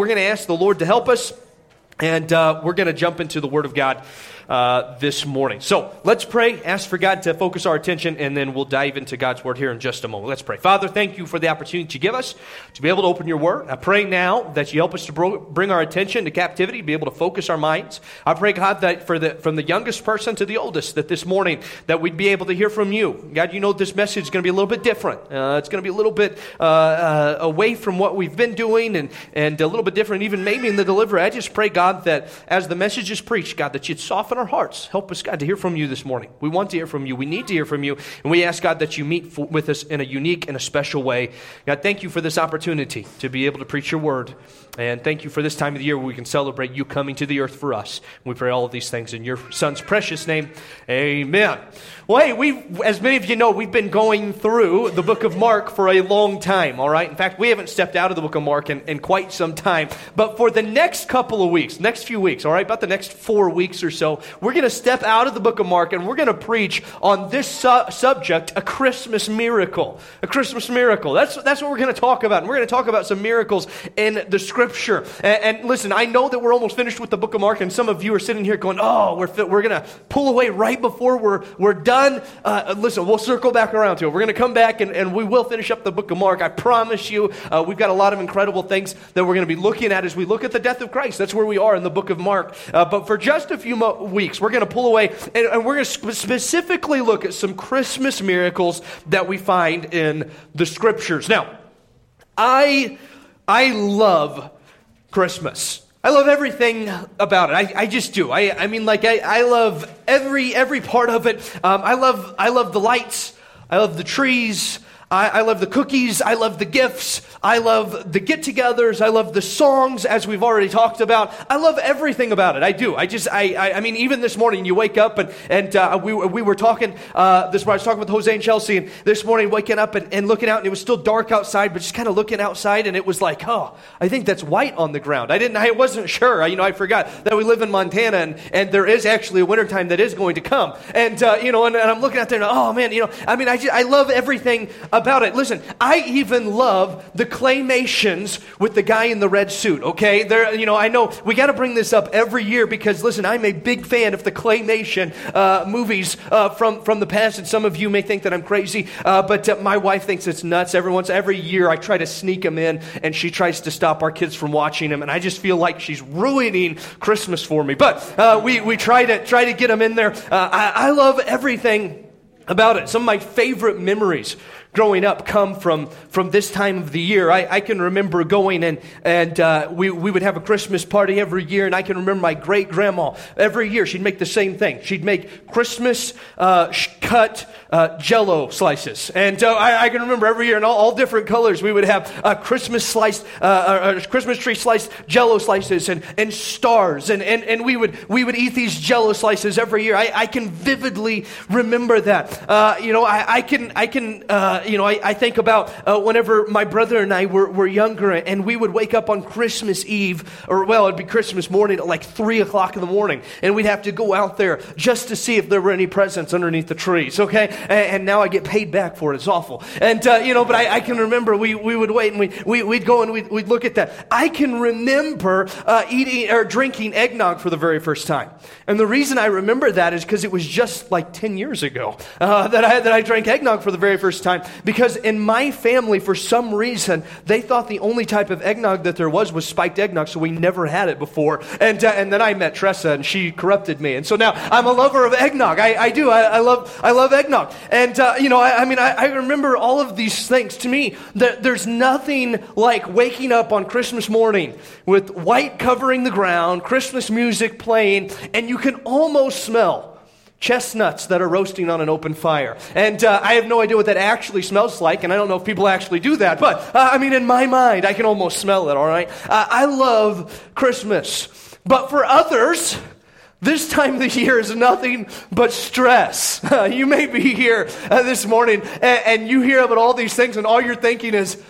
we're going to ask the Lord to help us, and uh, we're going to jump into the Word of God uh, this morning. So let's pray, ask for God to focus our attention, and then we'll dive into God's Word here in just a moment. Let's pray. Father, thank you for the opportunity you give us to be able to open your Word. I pray now that you help us to bro- bring our attention to captivity, be able to focus our minds. I pray, God, that for the, from the youngest person to the oldest, that this morning that we'd be able to hear from you. God, you know this message is going to be a little bit different. Uh, it's going to be a little bit uh, uh, away from what we've been doing and, and a little bit different, even maybe in the delivery. I just pray, God, that as the message is preached, God, that you'd soften our hearts. Help us, God, to hear from you this morning. We want to hear from you. We need to hear from you. And we ask, God, that you meet for, with us in a unique and a special way. God, thank you for this opportunity to be able to preach your word. And thank you for this time of the year where we can celebrate you coming to the earth for us. We pray all of these things in your son's precious name. Amen. Well, hey, we, as many of you know, we've been going through the book of Mark for a long time, all right? In fact, we haven't stepped out of the book of Mark in, in quite some time. But for the next couple of weeks, next few weeks, all right, about the next four weeks or so, we're going to step out of the book of Mark and we're going to preach on this su- subject, a Christmas miracle. A Christmas miracle. That's, that's what we're going to talk about. And we're going to talk about some miracles in the scripture. And, and, listen, I know that we're almost finished with the book of Mark, and some of you are sitting here going, oh, we're, we're going to pull away right before we're, we're done. Uh, listen, we'll circle back around to it. We're going to come back and, and we will finish up the book of Mark. I promise you, uh, we've got a lot of incredible things that we're going to be looking at as we look at the death of Christ. That's where we are in the book of Mark. Uh, but for just a few mo- weeks, we're going to pull away and, and we're going to sp- specifically look at some Christmas miracles that we find in the scriptures. Now, I, I love Christmas. I love everything about it. I, I just do. I, I mean, like, I, I love every, every part of it. Um, I, love, I love the lights. I love the trees. I, I, love the cookies. I love the gifts. I love the get togethers. I love the songs, as we've already talked about. I love everything about it. I do. I just, I, I, I mean, even this morning, you wake up and, and uh, we, we were talking, uh, this morning, I was talking with Jose and Chelsea, and this morning, waking up and, and looking out, and it was still dark outside, but just kind of looking outside, and it was like, oh, I think that's white on the ground. I didn't, I wasn't sure. I, you know, I forgot that we live in Montana, and, and there is actually a wintertime that is going to come. And, uh, you know, and, and, I'm looking out there, and oh, man, you know, I mean, I, just, I love everything about it. Listen, I even love the claymations with the guy in the red suit, okay? There, you know, I know we got to bring this up every year because, listen, I'm a big fan of the claymation uh, movies uh, from, from the past, and some of you may think that I'm crazy, uh, but uh, my wife thinks it's nuts. Every once, every year I try to sneak them in, and she tries to stop our kids from watching them, and I just feel like she's ruining Christmas for me. But uh, we, we try to, try to get them in there. Uh, I, I love everything about it. Some of my favorite memories growing up come from, from this time of the year. I, I can remember going and, and uh, we, we would have a Christmas party every year, and I can remember my great grandma every year she'd make the same thing. She'd make Christmas uh, cut uh, jello slices. And uh, I, I, can remember every year in all, all different colors, we would have uh, Christmas sliced, uh, uh, Christmas tree sliced jello slices and, and stars. And, and, and we, would, we would eat these jello slices every year. I, I can vividly remember that. you know, I, I can, I can you know, I, I think about uh, whenever my brother and I were, were younger and we would wake up on Christmas Eve, or well, it'd be Christmas morning at like 3 o'clock in the morning, and we'd have to go out there just to see if there were any presents underneath the trees, okay? And, and now I get paid back for it. It's awful. And, uh, you know, but I, I, can remember we, we would wait and we we, we, would go and we'd, we'd look at that. I can remember uh, eating or drinking eggnog for the very first time. And the reason I remember that is because it was just like 10 years ago uh, that, I, that I drank eggnog for the very first time. Because in my family, for some reason, they thought the only type of eggnog that there was was spiked eggnog, so we never had it before. And, uh, and then I met Tressa, and she corrupted me. And so now I'm a lover of eggnog. I, I do. I, I, love, I love eggnog. And, uh, you know, I, I mean, I, remember all of these things. To me, there's nothing like waking up on Christmas morning with white covering the ground, Christmas music playing, and you can almost smell chestnuts that are roasting on an open fire. And uh, I have no idea what that actually smells like, and I don't know if people actually do that, but uh, I mean, in my mind, I can almost smell it, all right? Uh, I love Christmas. But for others, this time of the year is nothing but stress. you may be here uh, this morning and, and you hear about all these things, and all you're thinking is,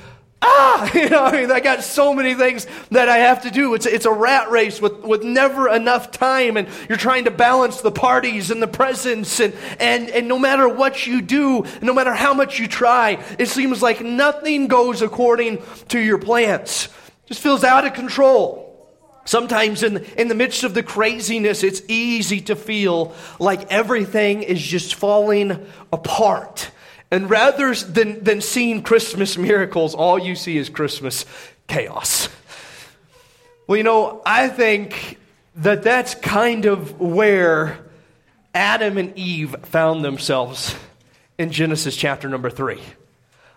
ah, you know, I mean, I got so many things that I have to do. It's, it's a rat race with, with never enough time, and you're trying to balance the parties and the presents, and, and, and no matter what you do, no matter how much you try, it seems like nothing goes according to your plans. Just feels out of control. Sometimes in, in the midst of the craziness, it's easy to feel like everything is just falling apart. And rather than, than seeing Christmas miracles, all you see is Christmas chaos. Well, you know, I think that that's kind of where Adam and Eve found themselves in Genesis chapter number three.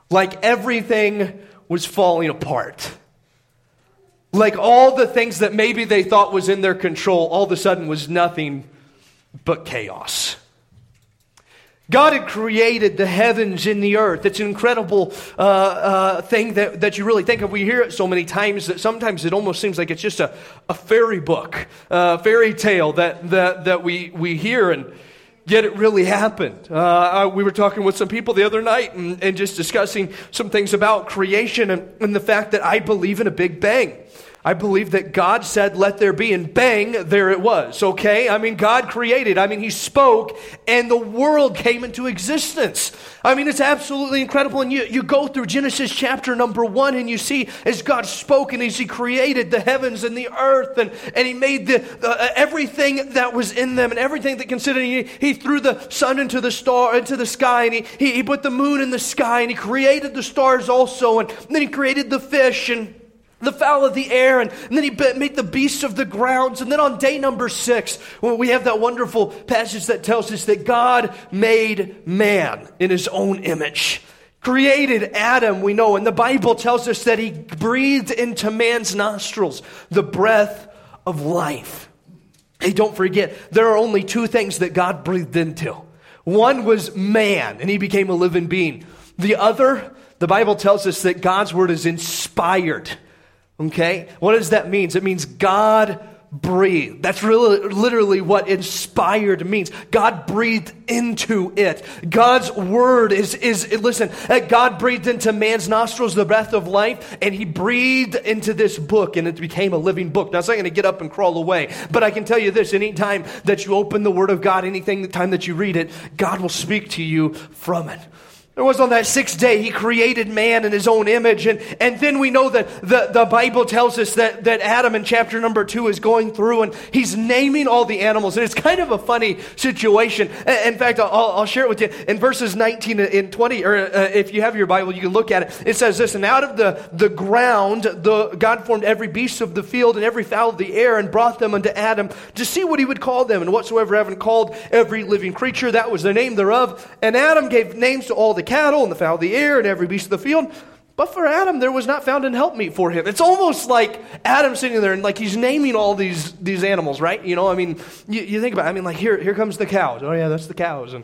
Like everything was falling apart. Like all the things that maybe they thought was in their control, all of a sudden was nothing but chaos. God had created the heavens and the earth. It's an incredible uh, uh, thing that, that you really think of. We hear it so many times that sometimes it almost seems like it's just a, a fairy book, a fairy tale that, that, that we, we hear, and yet it really happened. Uh, we were talking with some people the other night and, and just discussing some things about creation and, and the fact that I believe in a big bang. I believe that God said, let there be, and bang, there it was, okay? I mean, God created. I mean, He spoke, and the world came into existence. I mean, it's absolutely incredible. And you, you go through Genesis chapter number one, and you see as God spoke, and as He created the heavens and the earth, and, and He made the, uh, everything that was in them, and everything that considered. He, he threw the sun into the star, into the sky, and he, he, he put the moon in the sky, and He created the stars also, and then He created the fish, and the fowl of the air, and, and, then he made the beasts of the grounds. And then on day number six, when we have that wonderful passage that tells us that God made man in his own image. Created Adam, we know, and the Bible tells us that he breathed into man's nostrils the breath of life. Hey, don't forget, there are only two things that God breathed into. One was man, and he became a living being. The other, the Bible tells us that God's word is inspired. Okay? What does that mean? It means God breathed. That's really literally what inspired means. God breathed into it. God's word is, is listen, uh, God breathed into man's nostrils the breath of life, and he breathed into this book, and it became a living book. Now, it's not going to get up and crawl away, but I can tell you this anytime that you open the word of God, anything the time that you read it, God will speak to you from it. It was on that sixth day he created man in his own image. And, and then we know that the, the Bible tells us that, that Adam in chapter number two is going through and he's naming all the animals. And it's kind of a funny situation. In fact, I'll, I'll share it with you. In verses 19 and 20, or uh, if you have your Bible, you can look at it. It says this, and out of the, the ground, the, God formed every beast of the field and every fowl of the air and brought them unto Adam to see what he would call them. And whatsoever Adam called every living creature, that was the name thereof. And Adam gave names to all the the cattle and the fowl of the air and every beast of the field. But for Adam, there was not found an helpmeet for him. It's almost like Adam sitting there and like he's naming all these, these animals, right? You know, I mean, you, you think about it. I mean, like here, here comes the cows. Oh, yeah, that's the cows. And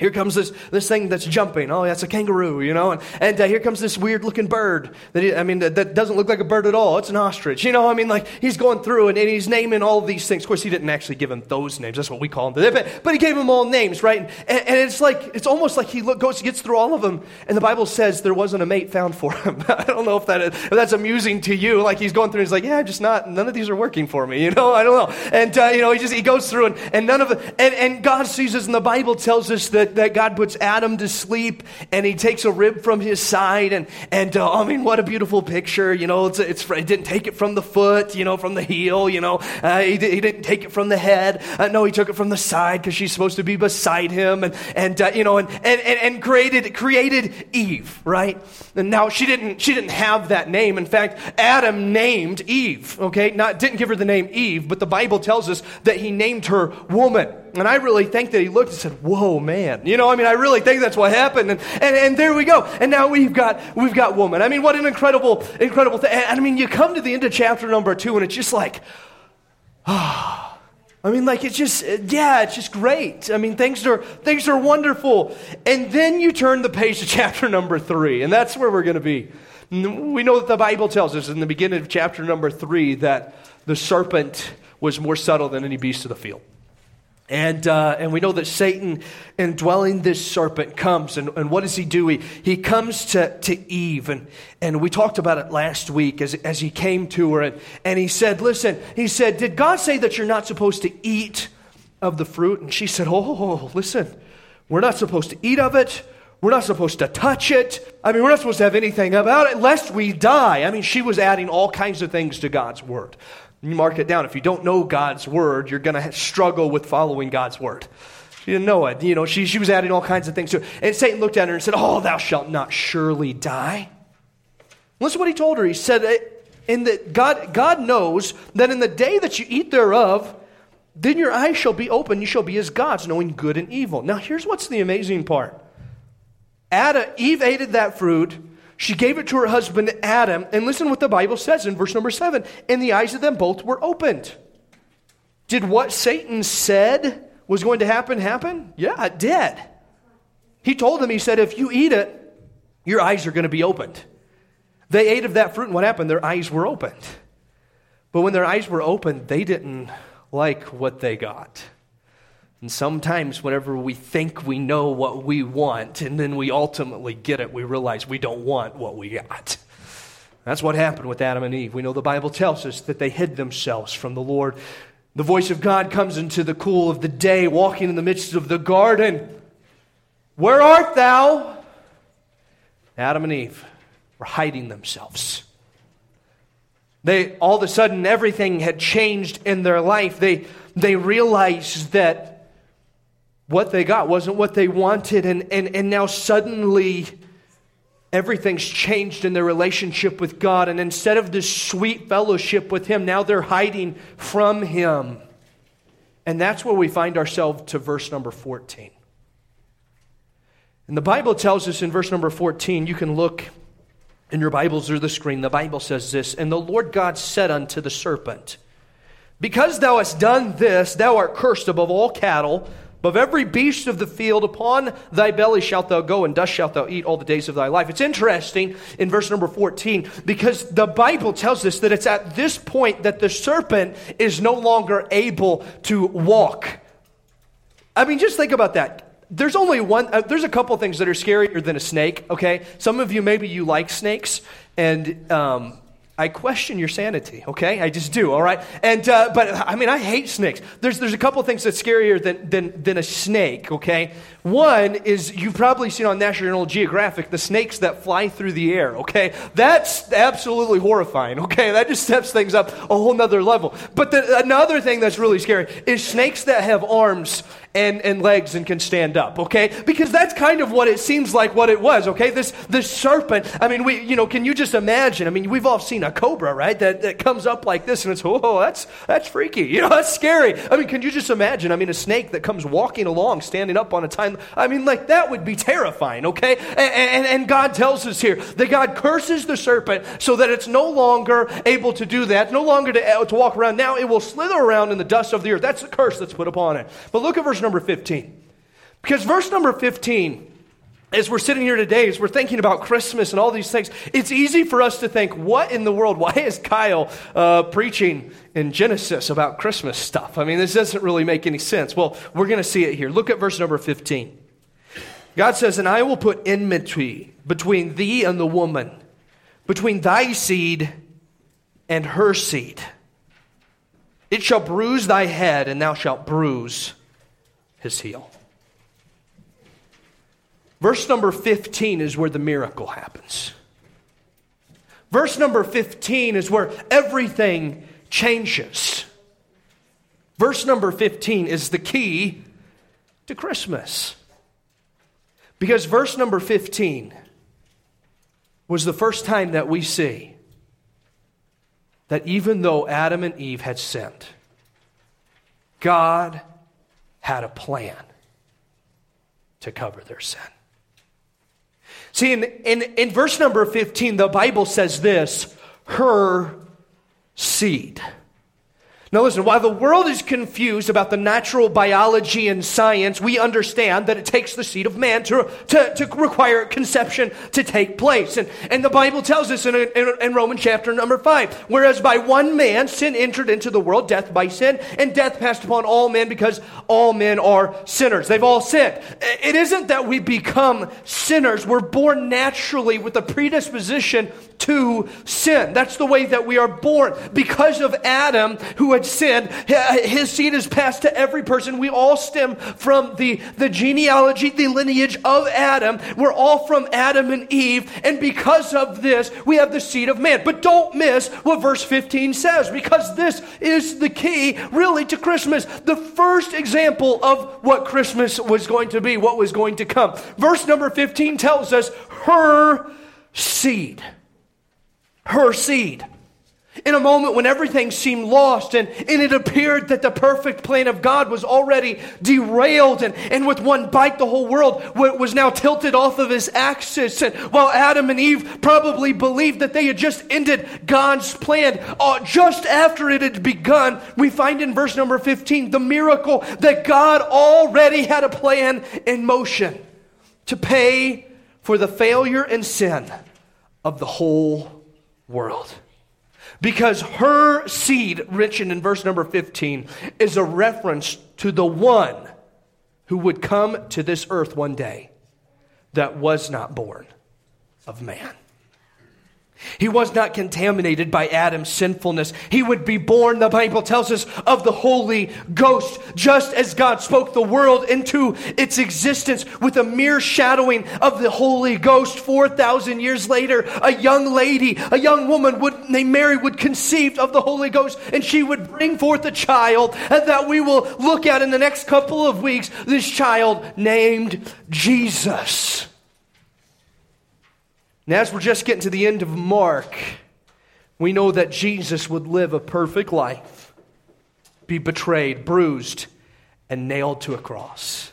here comes this, this thing that's jumping. Oh, that's a kangaroo, you know? And, and uh, here comes this weird looking bird that, he, I mean, that, that, doesn't look like a bird at all. It's an ostrich, you know? I mean, like, he's going through and, and he's naming all these things. Of course, he didn't actually give them those names. That's what we call them. But, but he gave them all names, right? And, and it's like, it's almost like he look, goes, gets through all of them. And the Bible says there wasn't a mate found for him. I don't know if, that if that's amusing to you. Like, he's going through and he's like, yeah, just not, none of these are working for me, you know? I don't know. And, uh, you know, he just, he goes through and, and none of it, and, and God sees us, and the Bible tells us that, that God puts Adam to sleep and he takes a rib from his side. And, and uh, I mean, what a beautiful picture. You know, it's, it's, he didn't take it from the foot, you know, from the heel, you know, uh, he, he, didn't take it from the head. Uh, no, he took it from the side because she's supposed to be beside him and, and uh, you know, and, and, and, and created, created Eve, right? And now she didn't, she didn't have that name. In fact, Adam named Eve, okay? Not, didn't give her the name Eve, but the Bible tells us that he named her woman. And I really think that he looked and said, Whoa, man. You know, I mean, I really think that's what happened. And, and, and there we go. And now we've got, we've got woman. I mean, what an incredible, incredible thing. And, I mean, you come to the end of chapter number two, and it's just like, ah. I mean, like it's just, yeah, it's just great. I mean, things are things are wonderful. And then you turn the page to chapter number three, and that's where we're going to be. We know that the Bible tells us in the beginning of chapter number three that the serpent was more subtle than any beast of the field. And, uh, and we know that Satan, indwelling this serpent, comes. And, and what does he do? He, he comes to, to Eve. And, and we talked about it last week as, as he came to her. And, and he said, Listen, he said, Did God say that you're not supposed to eat of the fruit? And she said, Oh, listen, we're not supposed to eat of it We're not supposed to touch it. I mean, we're not supposed to have anything about it lest we die. I mean, she was adding all kinds of things to God's word. You mark it down. If you don't know God's word, you're going to struggle with following God's word. She didn't know it. You know, she, she was adding all kinds of things to it. And Satan looked at her and said, Oh, thou shalt not surely die. Listen to what he told her. He said, eh, in the, God, God knows that in the day that you eat thereof, then your eyes shall be open, you shall be as gods, knowing good and evil. Now, here's what's the amazing part. Adam, Eve ate that fruit. She gave it to her husband Adam. And listen what the Bible says in verse number seven. And the eyes of them both were opened. Did what Satan said was going to happen happen? Yeah, it did. He told them, he said, if you eat it, your eyes are going to be opened. They ate of that fruit, and what happened? Their eyes were opened. But when their eyes were opened, they didn't like what they got. And sometimes, whenever we think we know what we want and then we ultimately get it, we realize we don't want what we got. That's what happened with Adam and Eve. We know the Bible tells us that they hid themselves from the Lord. The voice of God comes into the cool of the day, walking in the midst of the garden. Where art thou? Adam and Eve were hiding themselves. They all of a sudden everything had changed in their life. They they realized that what they got wasn't what they wanted, and, and, and now suddenly everything's changed in their relationship with God. And instead of this sweet fellowship with Him, now they're hiding from Him. And that's where we find ourselves to verse number 14. And the Bible tells us in verse number 14, you can look in your Bibles or the screen, the Bible says this And the Lord God said unto the serpent, Because thou hast done this, thou art cursed above all cattle, above every beast of the field. Upon thy belly shalt thou go, and dust shalt thou eat all the days of thy life. It's interesting in verse number 14 because the Bible tells us that it's at this point that the serpent is no longer able to walk. I mean, just think about that there's only one, uh, there's a couple things that are scarier than a snake, okay? Some of you, maybe you like snakes, and um, I question your sanity, okay? I just do, all right? And, uh, but I mean, I hate snakes. There's, there's a couple things that's scarier than, than, than a snake, okay? One is you've probably seen on National Geographic the snakes that fly through the air, okay? That's absolutely horrifying, okay? That just steps things up a whole nother level. But the, another thing that's really scary is snakes that have arms and, and legs and can stand up, okay? Because that's kind of what it seems like what it was, okay? This, this serpent, I mean, we, you know, can you just imagine? I mean, we've all seen a cobra, right? That, that comes up like this and it's, oh, that's, that's freaky. You know, that's scary. I mean, can you just imagine? I mean, a snake that comes walking along, standing up on a time. I mean, like, that would be terrifying, okay? And, and, and God tells us here that God curses the serpent so that it's no longer able to do that, no longer to, to walk around. Now it will slither around in the dust of the earth. That's the curse that's put upon it. But look at verse verse number 15. Because verse number 15, as we're sitting here today, as we're thinking about Christmas and all these things, it's easy for us to think, what in the world? Why is Kyle uh, preaching in Genesis about Christmas stuff? I mean, this doesn't really make any sense. Well, we're going to see it here. Look at verse number 15. God says, And I will put enmity between thee and the woman, between thy seed and her seed. It shall bruise thy head, and thou shalt bruise his heel. Verse number 15 is where the miracle happens. Verse number 15 is where everything changes. Verse number 15 is the key to Christmas. Because verse number 15 was the first time that we see that even though Adam and Eve had sinned, God had a plan to cover their sin. See, in, in, in verse number 15, the Bible says this her seed. Now, listen, while the world is confused about the natural biology and science, we understand that it takes the seed of man to, to, to require conception to take place. And, and the Bible tells us in, in, in Romans chapter number 5 whereas by one man sin entered into the world, death by sin, and death passed upon all men because all men are sinners. They've all sinned. It isn't that we become sinners, we're born naturally with a predisposition to sin. That's the way that we are born. Because of Adam, who had sinned, his seed is passed to every person. We all stem from the, the genealogy, the lineage of Adam. We're all from Adam and Eve. And because of this, we have the seed of man. But don't miss what verse 15 says, because this is the key, really, to Christmas. The first example of what Christmas was going to be, what was going to come. Verse number 15 tells us, her seed. Her seed. In a moment when everything seemed lost and, and it appeared that the perfect plan of God was already derailed and, and with one bite the whole world was now tilted off of his axis. And while Adam and Eve probably believed that they had just ended God's plan uh, just after it had begun we find in verse number 15 the miracle that God already had a plan in motion to pay for the failure and sin of the whole world. Because her seed, mentioned in verse number 15, is a reference to the one who would come to this earth one day that was not born of man. He was not contaminated by Adam's sinfulness. He would be born, the Bible tells us, of the Holy Ghost, just as God spoke the world into its existence with a mere shadowing of the Holy Ghost. 4,000 years later, a young lady, a young woman would, named Mary would conceive of the Holy Ghost and she would bring forth a child that we will look at in the next couple of weeks, this child named Jesus. And as we're just getting to the end of Mark, we know that Jesus would live a perfect life, be betrayed, bruised, and nailed to a cross.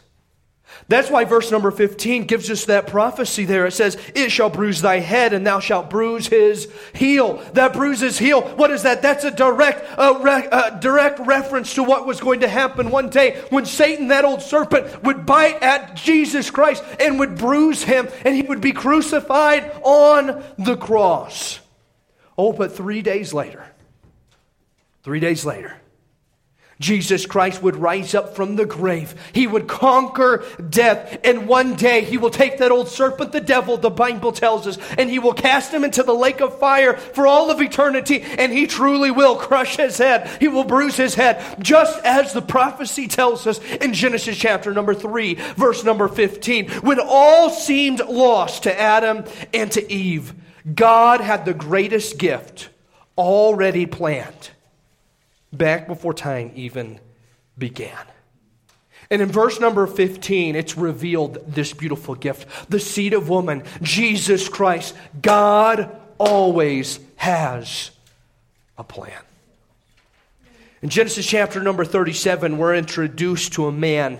That's why verse number 15 gives us that prophecy there. It says, It shall bruise thy head, and thou shalt bruise his heel. That bruises heel. What is that? That's a direct, re- direct reference to what was going to happen one day when Satan, that old serpent, would bite at Jesus Christ and would bruise him, and he would be crucified on the cross. Oh, but three days later, three days later, Jesus Christ would rise up from the grave. He would conquer death. And one day he will take that old serpent, the devil, the Bible tells us, and he will cast him into the lake of fire for all of eternity. And he truly will crush his head. He will bruise his head, just as the prophecy tells us in Genesis chapter number 3, verse number 15. When all seemed lost to Adam and to Eve, God had the greatest gift already planned back before time even began. And in verse number 15, it's revealed this beautiful gift the seed of woman, Jesus Christ. God always has a plan. In Genesis chapter number 37, we're introduced to a man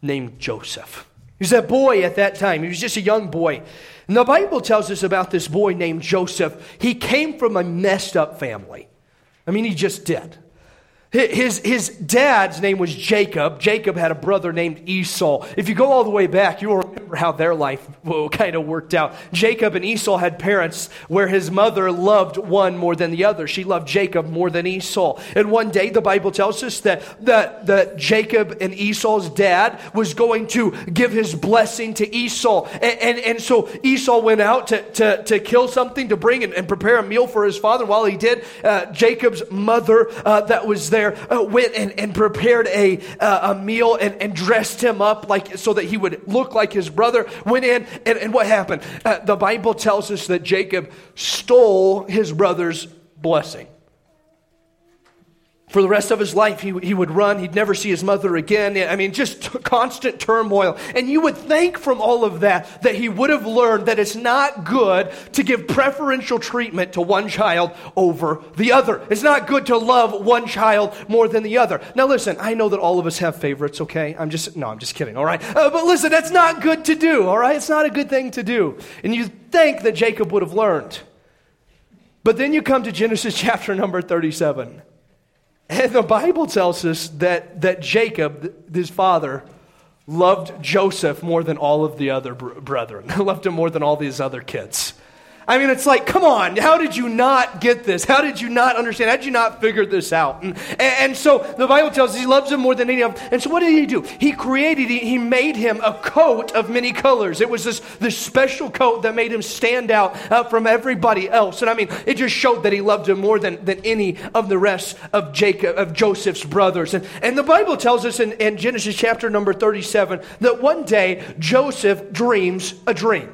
named Joseph. He was that boy at that time. He was just a young boy. And the Bible tells us about this boy named Joseph. He came from a messed up family. I mean, he just did. His, his dad's name was Jacob. Jacob had a brother named Esau. If you go all the way back, you will remember how their life kind of worked out. Jacob and Esau had parents where his mother loved one more than the other. She loved Jacob more than Esau. And one day, the Bible tells us that, that, that Jacob and Esau's dad was going to give his blessing to Esau. And, and, and so Esau went out to, to, to kill something to bring and, and, prepare a meal for his father. While he did, uh, Jacob's mother uh, that was there there uh, went and, and prepared a, uh, a meal and, and dressed him up like so that he would look like his brother. Went in, and, and what happened? Uh, the Bible tells us that Jacob stole his brother's blessing. For the rest of his life, he, he would run. He'd never see his mother again. I mean, just t- constant turmoil. And you would think from all of that that he would have learned that it's not good to give preferential treatment to one child over the other. It's not good to love one child more than the other. Now, listen, I know that all of us have favorites, okay? I'm just, no, I'm just kidding, all right? Uh, but listen, that's not good to do, all right? It's not a good thing to do. And you think that Jacob would have learned. But then you come to Genesis chapter number 37. And the Bible tells us that, that Jacob, his father, loved Joseph more than all of the other brethren, loved him more than all these other kids. I mean, it's like, come on, how did you not get this? How did you not understand? How did you not figure this out? And, and so the Bible tells us he loves him more than any of them. And so what did he do? He created, he, he made him a coat of many colors. It was this, this special coat that made him stand out uh, from everybody else. And I mean, it just showed that he loved him more than, than any of the rest of Jacob, of Joseph's brothers. And, and the Bible tells us in, in Genesis chapter number 37 that one day Joseph dreams a dream.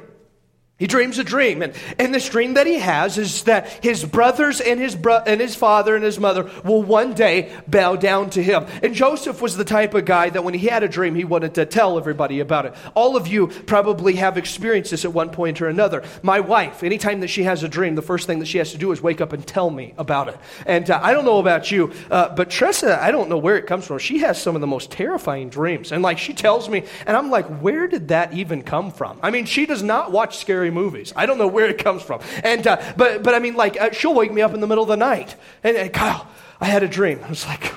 He dreams a dream, and, and this dream that he has is that his brothers and his, bro- and his father and his mother will one day bow down to him. And Joseph was the type of guy that when he had a dream, he wanted to tell everybody about it. All of you probably have experienced this at one point or another. My wife, anytime that she has a dream, the first thing that she has to do is wake up and tell me about it. And uh, I don't know about you, uh, but Tressa, I don't know where it comes from. She has some of the most terrifying dreams. And like she tells me, and I'm like, where did that even come from? I mean, she does not watch scary scary movies. I don't know where it comes from. And, uh, but, but I mean, like, uh, she'll wake me up in the middle of the night. And, and Kyle, I had a dream. I was like,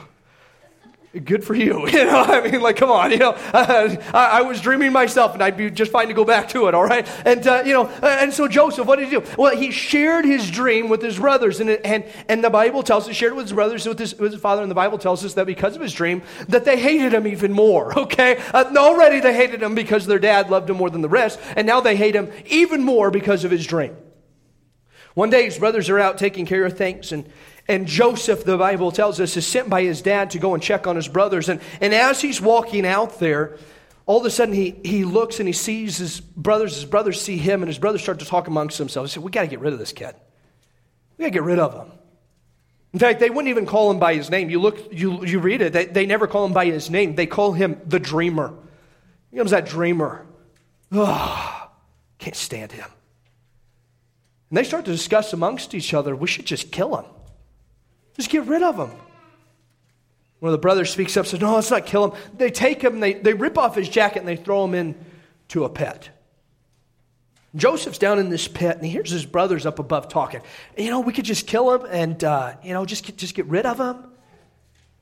good for you. You know, I mean, like, come on, you know, uh, I, I, was dreaming myself and I'd be just fine to go back to it, all right? And, uh, you know, uh, and so Joseph, what did he do? Well, he shared his dream with his brothers. And, and, and the Bible tells us, shared it with his brothers, with his, with his father, and the Bible tells us that because of his dream, that they hated him even more, okay? Uh, already they hated him because their dad loved him more than the rest, and now they hate him even more because of his dream. One day his brothers are out taking care of things, and and Joseph, the Bible tells us, is sent by his dad to go and check on his brothers. And, and as he's walking out there, all of a sudden he, he looks and he sees his brothers. His brothers see him, and his brothers start to talk amongst themselves. He said, We got to get rid of this kid. We got to get rid of him. In fact, they wouldn't even call him by his name. You look, you, you read it, they, they never call him by his name. They call him the dreamer. Here comes that dreamer. Oh, can't stand him. And they start to discuss amongst each other, we should just kill him. Just get rid of him. One of the brothers speaks up says, No, let's not kill him. They take him, they, they rip off his jacket, and they throw him into a pit. Joseph's down in this pit, and he hears his brothers up above talking. You know, we could just kill him and, uh, you know, just get, just get rid of him.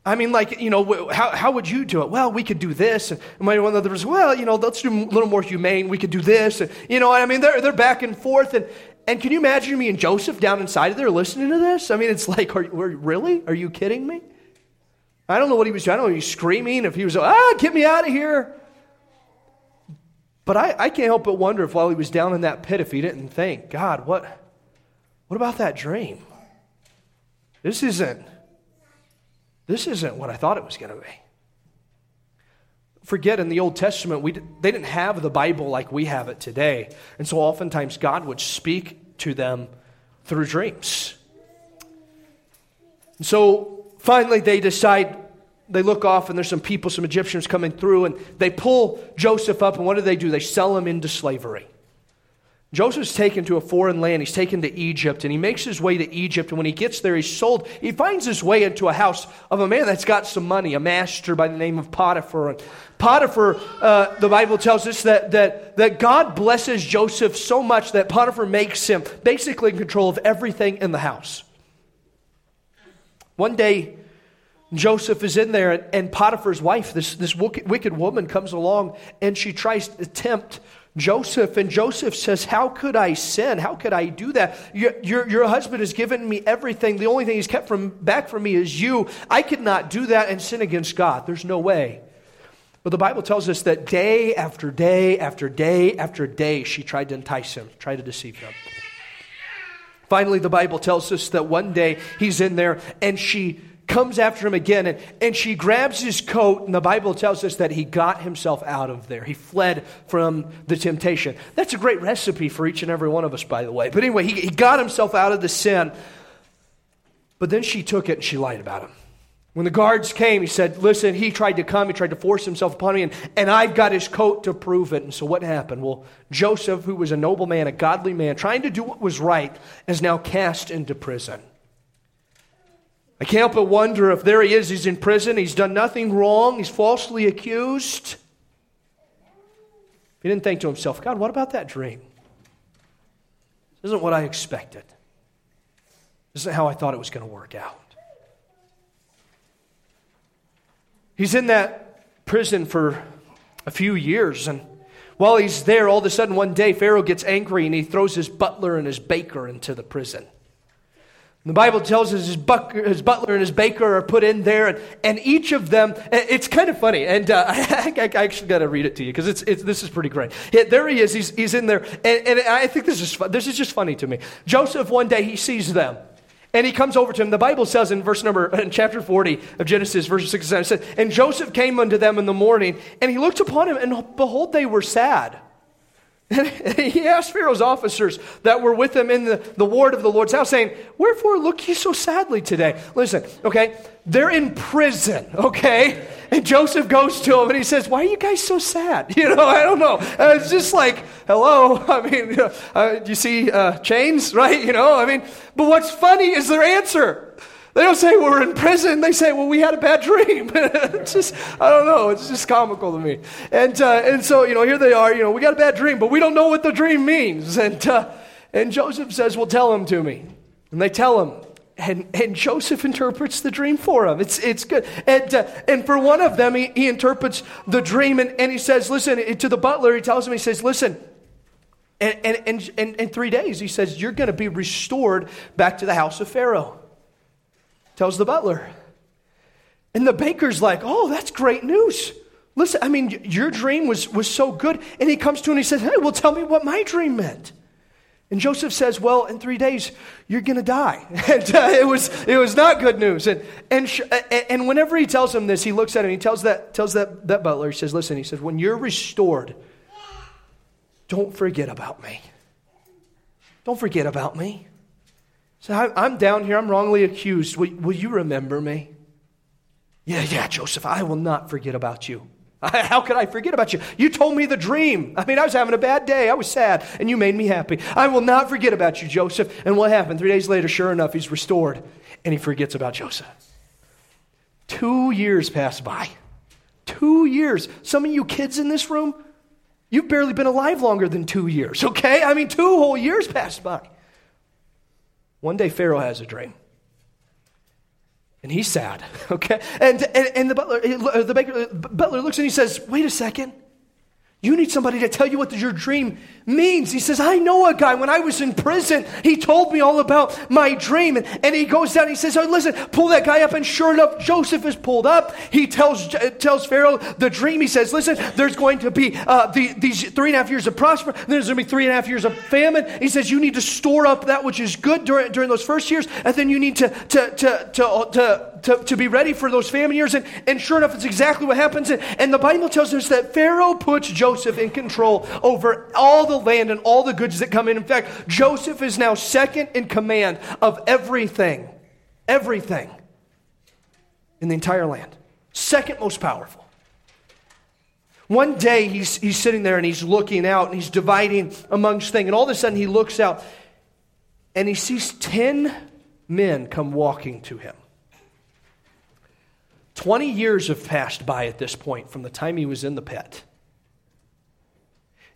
I mean, like, you know, how, how would you do it? Well, we could do this. And one of the brothers, well, you know, let's do a little more humane. We could do this. And, you know, I mean, they're, they're back and forth. And, and can you imagine me and Joseph down inside of there listening to this? I mean, it's like, are, really? Are you kidding me? I don't know what he was doing. I don't know he was screaming, if he was, ah, get me out of here. But I, I can't help but wonder if while he was down in that pit, if he didn't think, God, what, what about that dream? This isn't, this isn't what I thought it was going to be forget in the Old Testament, we, they didn't have the Bible like we have it today. And so oftentimes God would speak to them through dreams. And so finally they decide, they look off and there's some people, some Egyptians coming through, and they pull Joseph up, and what do they do? They sell him into slavery. Joseph's taken to a foreign land. He's taken to Egypt, and he makes his way to Egypt. And when he gets there, he's sold. He finds his way into a house of a man that's got some money, a master by the name of Potiphar. And Potiphar, uh, the Bible tells us that, that, that God blesses Joseph so much that Potiphar makes him basically in control of everything in the house. One day, Joseph is in there, and Potiphar's wife, this, this wicked woman, comes along and she tries to tempt Joseph, and Joseph says, How could I sin? How could I do that? Your, your, your, husband has given me everything. The only thing he's kept from, back from me is you. I could not do that and sin against God. There's no way. But the Bible tells us that day after day after day after day, she tried to entice him, tried to deceive him. Finally, the Bible tells us that one day he's in there and she comes after him again and, and she grabs his coat and the bible tells us that he got himself out of there. He fled from the temptation. That's a great recipe for each and every one of us by the way. But anyway he, he got himself out of the sin. But then she took it and she lied about him. When the guards came he said listen he tried to come he tried to force himself upon me and, and i've got his coat to prove it. And so what happened? Well joseph who was a noble man a godly man trying to do what was right is now cast into prison I can't help but wonder if there he is, he's in prison, he's done nothing wrong, he's falsely accused. He didn't think to himself, God, what about that dream? This isn't what I expected. This isn't how I thought it was going to work out. He's in that prison for a few years, and While he's there, all of a sudden one day, Pharaoh gets angry and he throws his butler and his baker into the prison. The Bible tells us his, butler and his baker are put in there, and, and each of them, it's kind of funny. And uh, I, I, actually got to read it to you because it's, it's, this is pretty great. there he is, he's, he's in there, and, and I think this is, this is just funny to me. Joseph, one day, he sees them. And he comes over to him. The Bible says in verse number, in chapter 40 of Genesis, verse 6 and 7, it says, And Joseph came unto them in the morning, and he looked upon him, and behold, they were sad. And he asked Pharaoh's officers that were with him in the, the ward of the Lord's house, saying, Wherefore look ye so sadly today? Listen, okay, they're in prison, okay? And Joseph goes to him and he says, Why are you guys so sad? You know, I don't know. Uh, it's just like, hello. I mean, you, uh, you see uh, chains, right? You know, I mean, but what's funny is their answer. They don't say we're in prison. They say, well, we had a bad dream. it's just, I don't know. It's just comical to me. And, uh, and so, you know, here they are. You know, we got a bad dream, but we don't know what the dream means. And, uh, and Joseph says, well, tell him to me. And they tell him. And, and Joseph interprets the dream for him. It's, it's good. And, uh, and for one of them, he, he interprets the dream and, and he says, listen, to the butler, he tells him, he says, listen, and, and, and, in three days, he says, you're going to be restored back to the house of Pharaoh tells the butler. And the baker's like, oh, that's great news. Listen, I mean, your dream was, was so good. And he comes to him and he says, hey, well, tell me what my dream meant. And Joseph says, well, in three days, you're going to die. and uh, it, was, it was not good news. And, and, sh- and whenever he tells him this, he looks at him, he tells that, tells that, that butler, he says, listen, he says, when you're restored, don't forget about me. Don't forget about me. So I'm down here, I'm wrongly accused. Will, will you remember me? Yeah, yeah, Joseph, I will not forget about you. How could I forget about you? You told me the dream. I mean, I was having a bad day. I was sad, and you made me happy. I will not forget about you, Joseph. And what happened? Three days later, sure enough, he's restored, and he forgets about Joseph. Two years pass by. Two years. Some of you kids in this room, you've barely been alive longer than two years, okay? I mean, two whole years passed by. One day Pharaoh has a dream. And he's sad, okay? And, and, and the, butler, the baker, butler looks and he says, Wait a second. You need somebody to tell you what your dream means. He says, I know a guy. When I was in prison, he told me all about my dream. And, and he goes down, he says, Oh, listen, pull that guy up. And sure enough, Joseph is pulled up. He tells, tells Pharaoh the dream. He says, Listen, there's going to be uh, the, these three and a half years of prosper, then there's going to be three and a half years of famine. He says, You need to store up that which is good during, during those first years, and then you need to, to, to, to, to to, to be ready for those famine years. And, and sure enough, it's exactly what happens. And, and the Bible tells us that Pharaoh puts Joseph in control over all the land and all the goods that come in. In fact, Joseph is now second in command of everything, everything in the entire land. Second most powerful. One day he's, he's sitting there and he's looking out and he's dividing amongst things. And all of a sudden he looks out and he sees 10 men come walking to him. 20 years have passed by at this point from the time he was in the pit.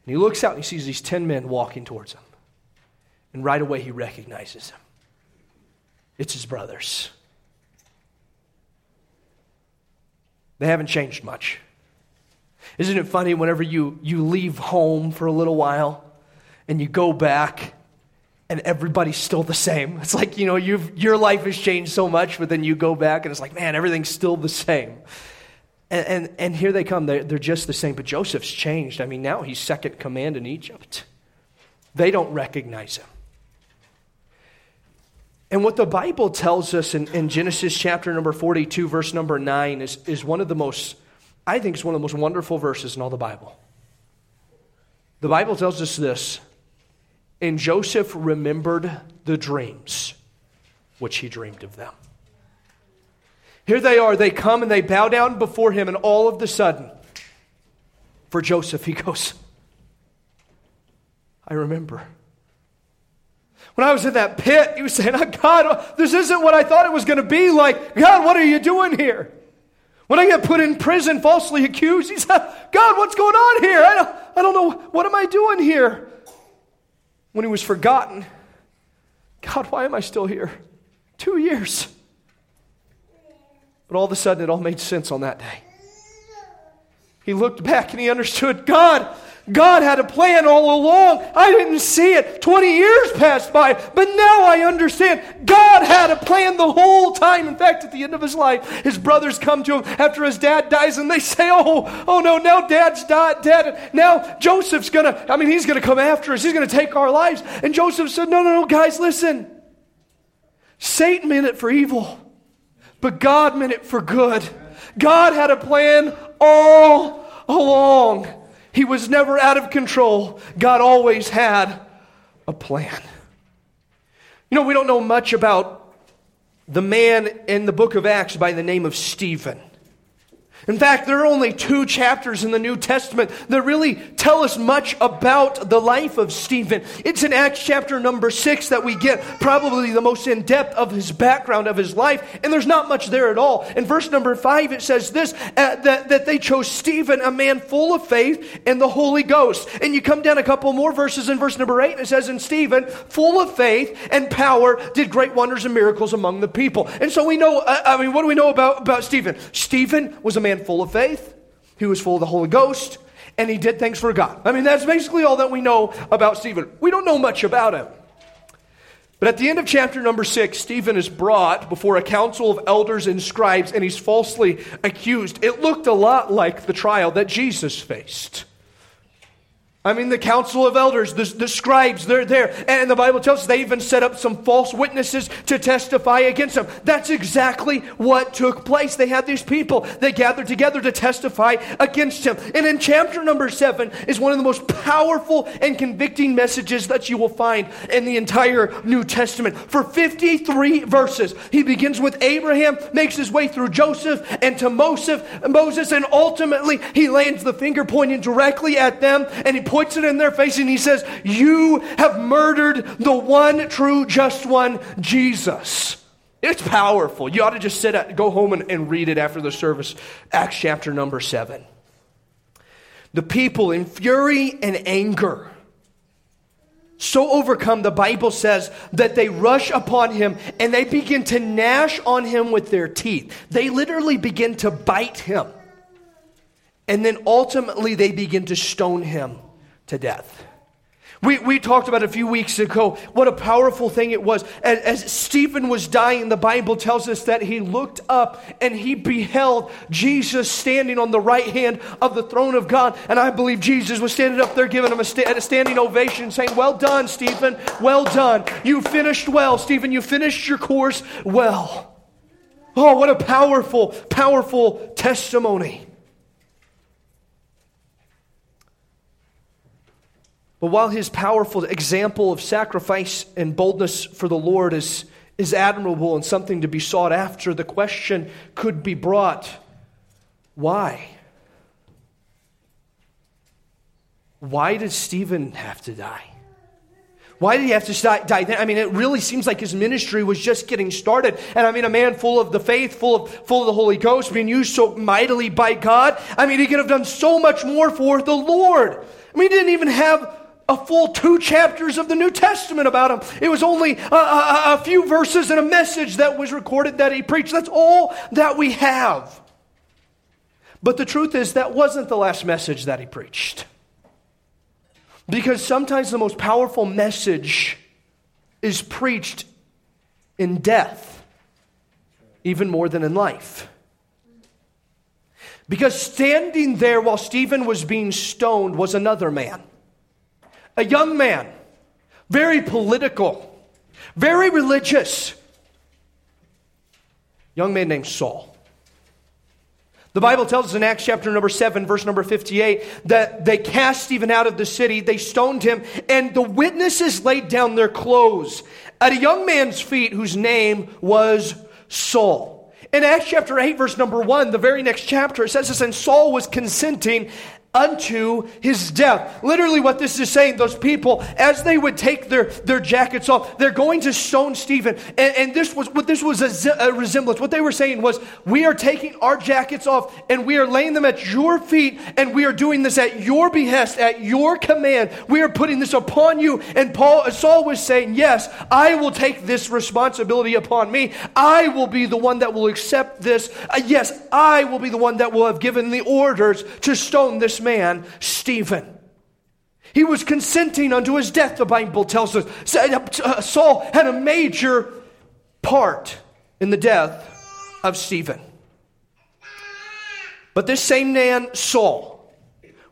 And he looks out and he sees these 10 men walking towards him. And right away he recognizes them. It's his brothers. They haven't changed much. Isn't it funny whenever you, you leave home for a little while and you go back and everybody's still the same. It's like, you know, you've, your life has changed so much, but then you go back and it's like, man, everything's still the same. And, and, and here they come. They're, they're just the same. But Joseph's changed. I mean, now he's second command in Egypt. They don't recognize him. And what the Bible tells us in, in Genesis chapter number 42, verse number 9, is, is one of the most, I think, is one of the most wonderful verses in all the Bible. The Bible tells us this and Joseph remembered the dreams which he dreamed of them. Here they are. They come and they bow down before him, and all of the sudden, for Joseph, he goes, I remember. When I was in that pit, he was saying, oh, God, this isn't what I thought it was going to be like. God, what are you doing here? When I get put in prison, falsely accused, he said, God, what's going on here? I don't, I don't know. What am I doing here? When he was forgotten. God, why am I still here? Two years. But all of a sudden, it all made sense on that day. He looked back and he understood God, God had a plan all along. I didn't see it. 20 years passed by, but now I understand. God had a plan the whole time. In fact, at the end of his life, his brothers come to him after his dad dies and they say, Oh, oh no, now dad's died, dead. Now Joseph's gonna, I mean, he's gonna come after us. He's gonna take our lives. And Joseph said, No, no, no, guys, listen. Satan meant it for evil, but God meant it for good. God had a plan all along. He was never out of control. God always had a plan. You know, we don't know much about the man in the book of Acts by the name of Stephen. In fact, there are only two chapters in the New Testament that really tell us much about the life of Stephen. It's in Acts chapter number six that we get probably the most in depth of his background, of his life, and there's not much there at all. In verse number five, it says this uh, that, that they chose Stephen, a man full of faith and the Holy Ghost. And you come down a couple more verses in verse number eight, and it says, And Stephen, full of faith and power, did great wonders and miracles among the people. And so we know, uh, I mean, what do we know about, about Stephen? Stephen was a man man full of faith, he was full of the Holy Ghost, and he did things for God. I mean, that's basically all that we know about Stephen. We don't know much about him. But at the end of chapter number six, Stephen is brought before a council of elders and scribes, and he's falsely accused. It looked a lot like the trial that Jesus faced. I mean, the council of elders, the, the scribes, they're there. And the Bible tells us they even set up some false witnesses to testify against them. That's exactly what took place. They had these people, they gathered together to testify against him. And in chapter number seven is one of the most powerful and convicting messages that you will find in the entire New Testament. For 53 verses, he begins with Abraham, makes his way through Joseph and to Moses and ultimately he lands the finger pointing directly at them and he points it in their face and he says, You have murdered the one true, just one, Jesus. It's powerful. You ought to just sit at, go home and, and read it after the service. Acts chapter number seven. The people in fury and anger so overcome, the Bible says that they rush upon him and they begin to gnash on him with their teeth. They literally begin to bite him. And then ultimately they begin to stone him to death. We, we talked about a few weeks ago what a powerful thing it was. As, as, Stephen was dying, the Bible tells us that he looked up and he beheld Jesus standing on the right hand of the throne of God. And I believe Jesus was standing up there giving him a, sta- a standing ovation, saying, Well done, Stephen. Well done. You finished well, Stephen. You finished your course well. Oh, what a powerful, powerful testimony. But while his powerful example of sacrifice and boldness for the Lord is, is admirable and something to be sought after, the question could be brought why? Why did Stephen have to die? Why did he have to die then? I mean, it really seems like his ministry was just getting started. And I mean, a man full of the faith, full of, full of the Holy Ghost, being used so mightily by God. I mean, he could have done so much more for the Lord. I mean, he didn't even have a full two chapters of the New Testament about him. It was only a, a, a, few verses and a message that was recorded that he preached. That's all that we have. But the truth is, that wasn't the last message that he preached. Because sometimes the most powerful message is preached in death, even more than in life. Because standing there while Stephen was being stoned was another man a young man, very political, very religious, young man named Saul. The Bible tells us in Acts chapter number 7, verse number 58, that they cast Stephen out of the city, they stoned him, and the witnesses laid down their clothes at a young man's feet whose name was Saul. In Acts chapter 8, verse number 1, the very next chapter, it says this, and Saul was consenting unto his death. Literally, what this is saying, those people, as they would take their, their jackets off, they're going to stone Stephen. And, and this was what this was a, a, resemblance. What they were saying was, we are taking our jackets off and we are laying them at your feet, and we are doing this at your behest, at your command. We are putting this upon you. And Paul Saul was saying, Yes, I will take this responsibility upon me. I will be the one that will accept this. Uh, yes, I will be the one that will have given the orders to stone this man, Stephen. He was consenting unto his death, the Bible tells us. Uh, Saul had a major part in the death of Stephen. But this same man, Saul,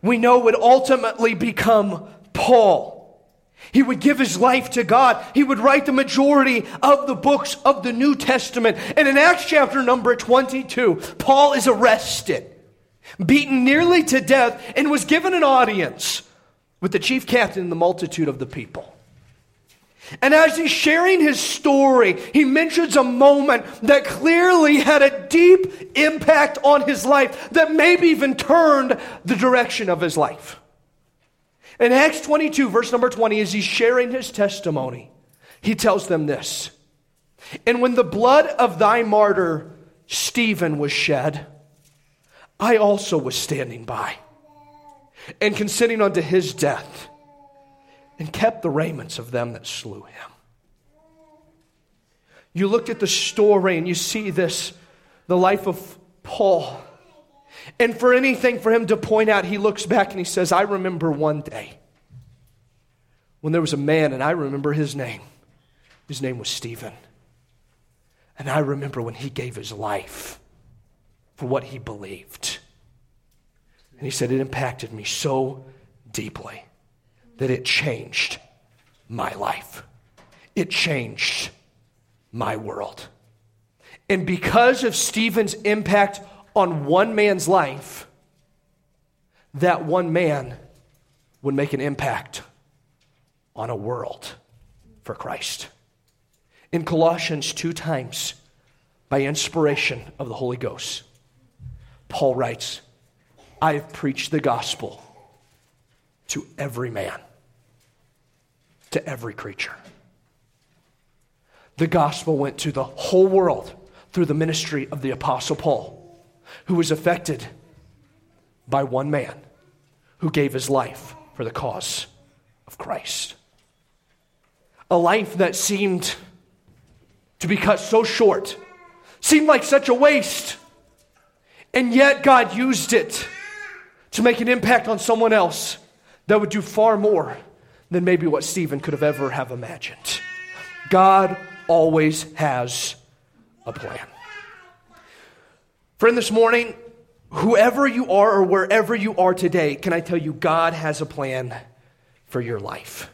we know would ultimately become Paul. He would give his life to God. He would write the majority of the books of the New Testament. And in Acts chapter number 22, Paul is arrested, beaten nearly to death, and was given an audience with the chief captain and the multitude of the people. And as he's sharing his story, he mentions a moment that clearly had a deep impact on his life that maybe even turned the direction of his life. In Acts 22, verse number 20, as he's sharing his testimony, he tells them this And when the blood of thy martyr Stephen was shed, I also was standing by and consenting unto his death and kept the raiments of them that slew him. You looked at the story and you see this, the life of Paul. And for anything for him to point out, he looks back and he says, I remember one day when there was a man, and I remember his name. His name was Stephen. And I remember when he gave his life for what he believed. And he said, It impacted me so deeply that it changed my life. It changed my world. And because of Stephen's impact on one man's life, that one man would make an impact on a world for Christ. In Colossians, two times, by inspiration of the Holy Ghost, Paul writes, I have preached the gospel to every man, to every creature. The gospel went to the whole world through the ministry of the Apostle Paul who was affected by one man who gave his life for the cause of Christ. A life that seemed to be cut so short, seemed like such a waste, and yet God used it to make an impact on someone else that would do far more than maybe what Stephen could have ever have imagined. God always has a plan. Friend, this morning, whoever you are or wherever you are today, can I tell you, God has a plan for your life.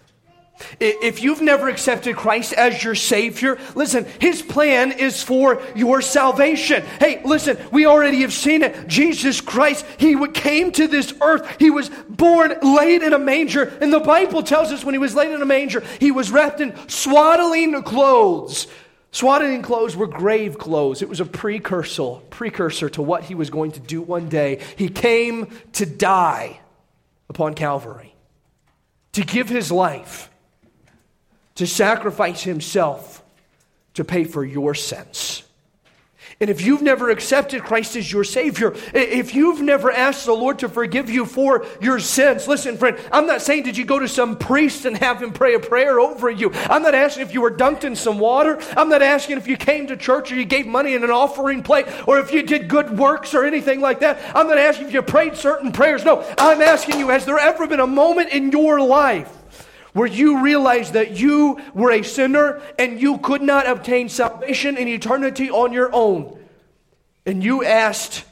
If you've never accepted Christ as your Savior, listen, His plan is for your salvation. Hey, listen, we already have seen it. Jesus Christ, He came to this earth. He was born laid in a manger. And the Bible tells us when He was laid in a manger, He was wrapped in swaddling clothes Swaddling clothes were grave clothes. It was a precursor, precursor to what he was going to do one day. He came to die upon Calvary, to give his life, to sacrifice himself to pay for your sins. And if you've never accepted Christ as your Savior, if you've never asked the Lord to forgive you for your sins, listen, friend, I'm not saying did you go to some priest and have him pray a prayer over you. I'm not asking if you were dunked in some water. I'm not asking if you came to church or you gave money in an offering plate or if you did good works or anything like that. I'm not asking if you prayed certain prayers. No, I'm asking you, has there ever been a moment in your life where you realized that you were a sinner and you could not obtain salvation in eternity on your own. And you asked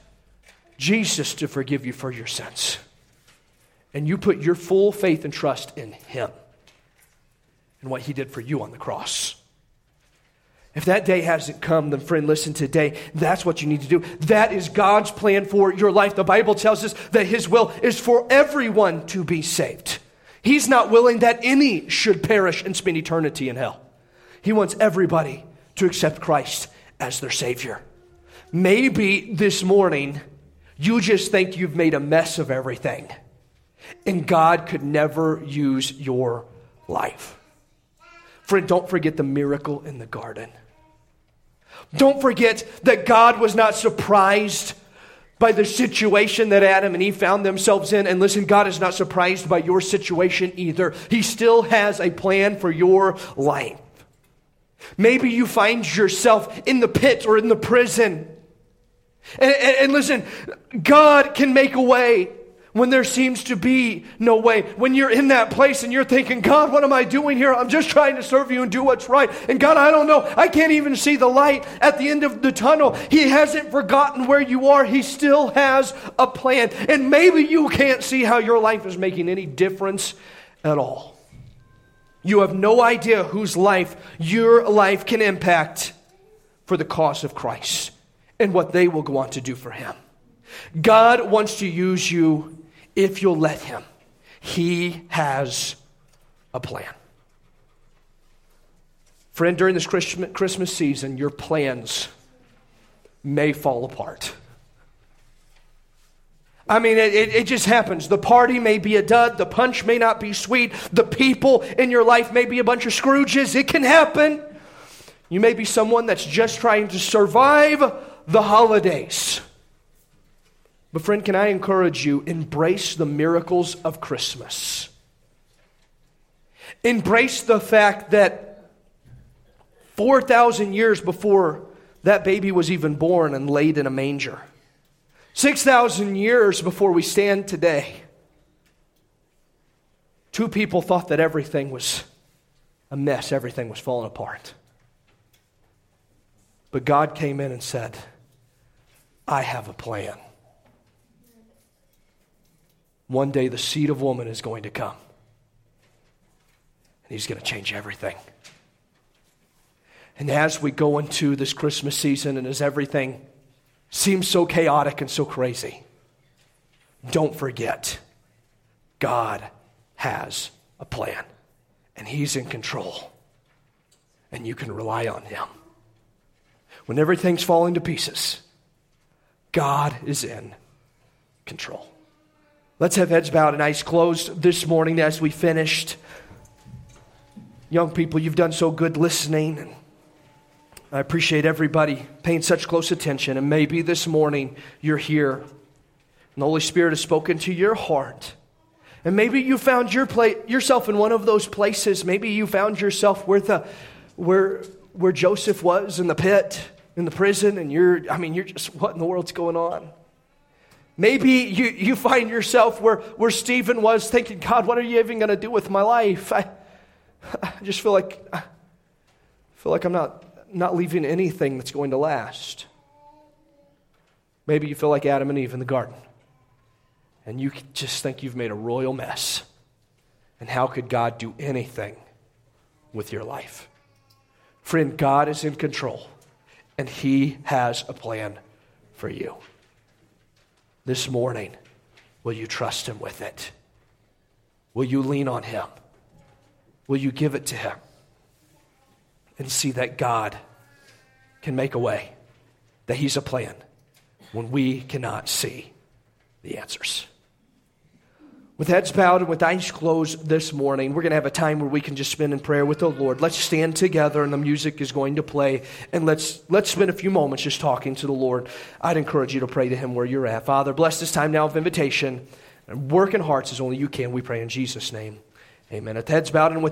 Jesus to forgive you for your sins. And you put your full faith and trust in Him and what He did for you on the cross. If that day hasn't come, then friend, listen today. That's what you need to do. That is God's plan for your life. The Bible tells us that His will is for everyone to be saved. He's not willing that any should perish and spend eternity in hell. He wants everybody to accept Christ as their Savior. Maybe this morning you just think you've made a mess of everything and God could never use your life. Friend, don't forget the miracle in the garden. Don't forget that God was not surprised by the situation that Adam and Eve found themselves in. And listen, God is not surprised by your situation either. He still has a plan for your life. Maybe you find yourself in the pit or in the prison. And, and, and listen, God can make a way when there seems to be no way, when you're in that place and you're thinking, God, what am I doing here? I'm just trying to serve you and do what's right. And God, I don't know. I can't even see the light at the end of the tunnel. He hasn't forgotten where you are. He still has a plan. And maybe you can't see how your life is making any difference at all. You have no idea whose life your life can impact for the cause of Christ and what they will go on to do for Him. God wants to use you if you'll let Him. He has a plan. Friend, during this Christmas season, your plans may fall apart. I mean, it, it, just happens. The party may be a dud. The punch may not be sweet. The people in your life may be a bunch of Scrooges. It can happen. You may be someone that's just trying to survive the holidays. But, friend, can I encourage you? Embrace the miracles of Christmas. Embrace the fact that 4,000 years before that baby was even born and laid in a manger, 6,000 years before we stand today, two people thought that everything was a mess, everything was falling apart. But God came in and said, I have a plan. One day the seed of woman is going to come. And he's going to change everything. And as we go into this Christmas season and as everything seems so chaotic and so crazy, don't forget God has a plan and He's in control. And you can rely on Him. When everything's falling to pieces, God is in control. Let's have heads bowed and eyes closed this morning as we finished. Young people, you've done so good listening. I appreciate everybody paying such close attention. And maybe this morning you're here and the Holy Spirit has spoken to your heart. And maybe you found your pla- yourself in one of those places. Maybe you found yourself where, the, where, where Joseph was in the pit, in the prison, and you're, I mean, you're just, what in the world's going on? Maybe you, you find yourself where, where Stephen was thinking, God, what are you even going to do with my life? I, I just feel like, I feel like I'm not, not leaving anything that's going to last. Maybe you feel like Adam and Eve in the garden, and you just think you've made a royal mess. And how could God do anything with your life? Friend, God is in control, and He has a plan for you this morning, will you trust Him with it? Will you lean on Him? Will you give it to Him? And see that God can make a way, that He's a plan when we cannot see the answers. With heads bowed and with eyes closed this morning, we're going to have a time where we can just spend in prayer with the Lord. Let's stand together and the music is going to play and let's, let's spend a few moments just talking to the Lord. I'd encourage you to pray to Him where you're at. Father, bless this time now of invitation and work in hearts as only you can. We pray in Jesus' name. Amen. With heads bowed and with